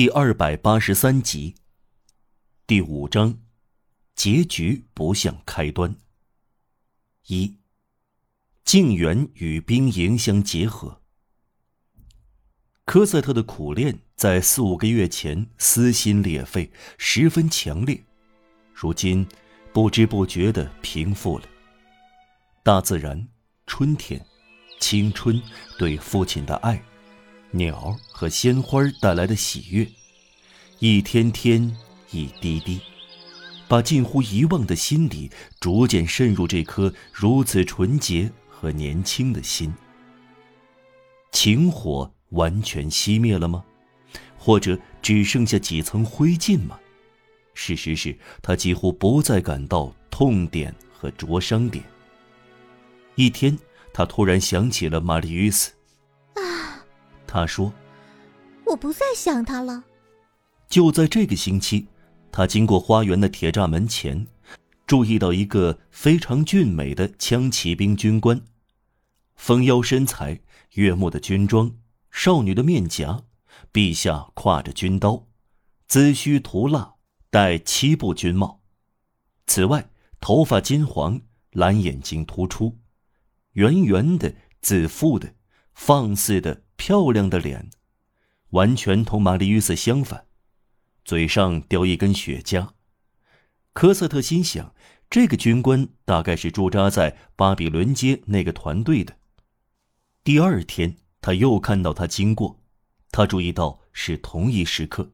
第二百八十三集，第五章，结局不像开端。一，静园与兵营相结合。科赛特的苦练在四五个月前撕心裂肺，十分强烈，如今不知不觉的平复了。大自然，春天，青春，对父亲的爱。鸟和鲜花带来的喜悦，一天天，一滴滴，把近乎遗忘的心理逐渐渗入这颗如此纯洁和年轻的心。情火完全熄灭了吗？或者只剩下几层灰烬吗？事实是，他几乎不再感到痛点和灼伤点。一天，他突然想起了玛丽·与斯。他说：“我不再想他了。”就在这个星期，他经过花园的铁栅门前，注意到一个非常俊美的枪骑兵军官，丰腰身材，悦目的军装，少女的面颊，臂下挎着军刀，髭须涂蜡，戴七步军帽。此外，头发金黄，蓝眼睛突出，圆圆的，自负的，放肆的。漂亮的脸，完全同玛丽·与斯相反，嘴上叼一根雪茄。科瑟特心想，这个军官大概是驻扎在巴比伦街那个团队的。第二天，他又看到他经过，他注意到是同一时刻。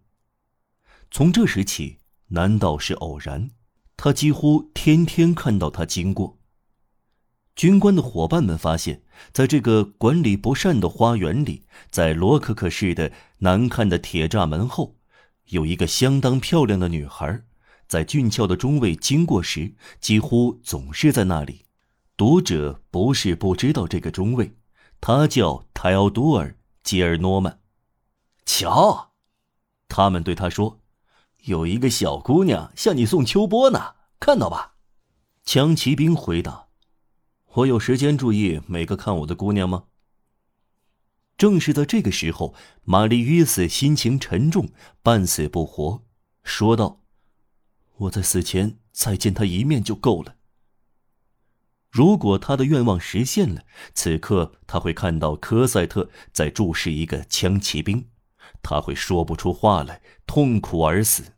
从这时起，难道是偶然？他几乎天天看到他经过。军官的伙伴们发现，在这个管理不善的花园里，在罗可可式的难看的铁栅门后，有一个相当漂亮的女孩，在俊俏的中尉经过时，几乎总是在那里。读者不是不知道这个中尉，他叫泰奥多尔·吉尔诺曼。瞧，他们对他说：“有一个小姑娘向你送秋波呢，看到吧？”枪骑兵回答。我有时间注意每个看我的姑娘吗？正是在这个时候，玛丽·约斯心情沉重，半死不活，说道：“我在死前再见她一面就够了。如果他的愿望实现了，此刻他会看到科赛特在注视一个枪骑兵，他会说不出话来，痛苦而死。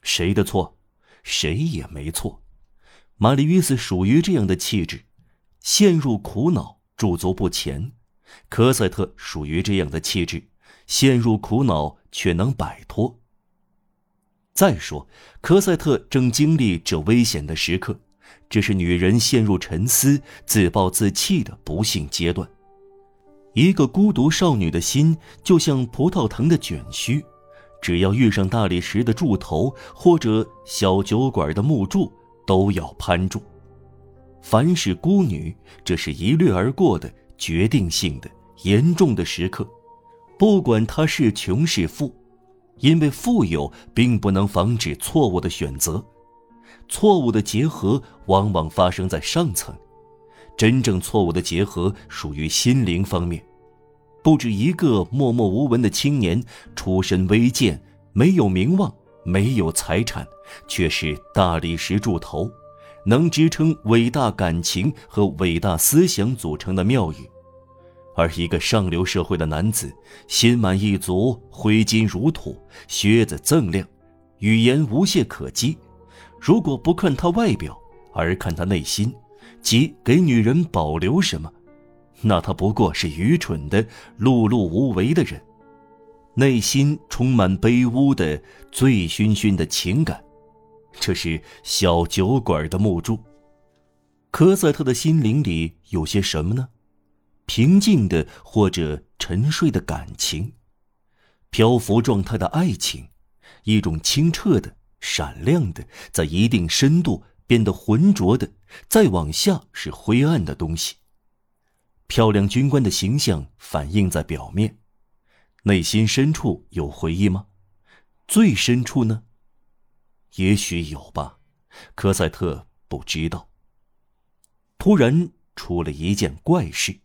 谁的错？谁也没错。”玛丽·约斯属于这样的气质，陷入苦恼，驻足不前；科赛特属于这样的气质，陷入苦恼却能摆脱。再说，科赛特正经历这危险的时刻，这是女人陷入沉思、自暴自弃的不幸阶段。一个孤独少女的心，就像葡萄藤的卷须，只要遇上大理石的柱头或者小酒馆的木柱。都要攀住。凡是孤女，这是一掠而过的决定性的严重的时刻，不管她是穷是富，因为富有并不能防止错误的选择，错误的结合往往发生在上层，真正错误的结合属于心灵方面。不止一个默默无闻的青年，出身微贱，没有名望。没有财产，却是大理石柱头，能支撑伟大感情和伟大思想组成的庙宇；而一个上流社会的男子，心满意足，挥金如土，靴子锃亮，语言无懈可击。如果不看他外表，而看他内心，即给女人保留什么，那他不过是愚蠢的、碌碌无为的人。内心充满卑污的、醉醺醺的情感，这是小酒馆的木柱。科赛特的心灵里有些什么呢？平静的或者沉睡的感情，漂浮状态的爱情，一种清澈的、闪亮的，在一定深度变得浑浊的，再往下是灰暗的东西。漂亮军官的形象反映在表面。内心深处有回忆吗？最深处呢？也许有吧，科赛特不知道。突然出了一件怪事，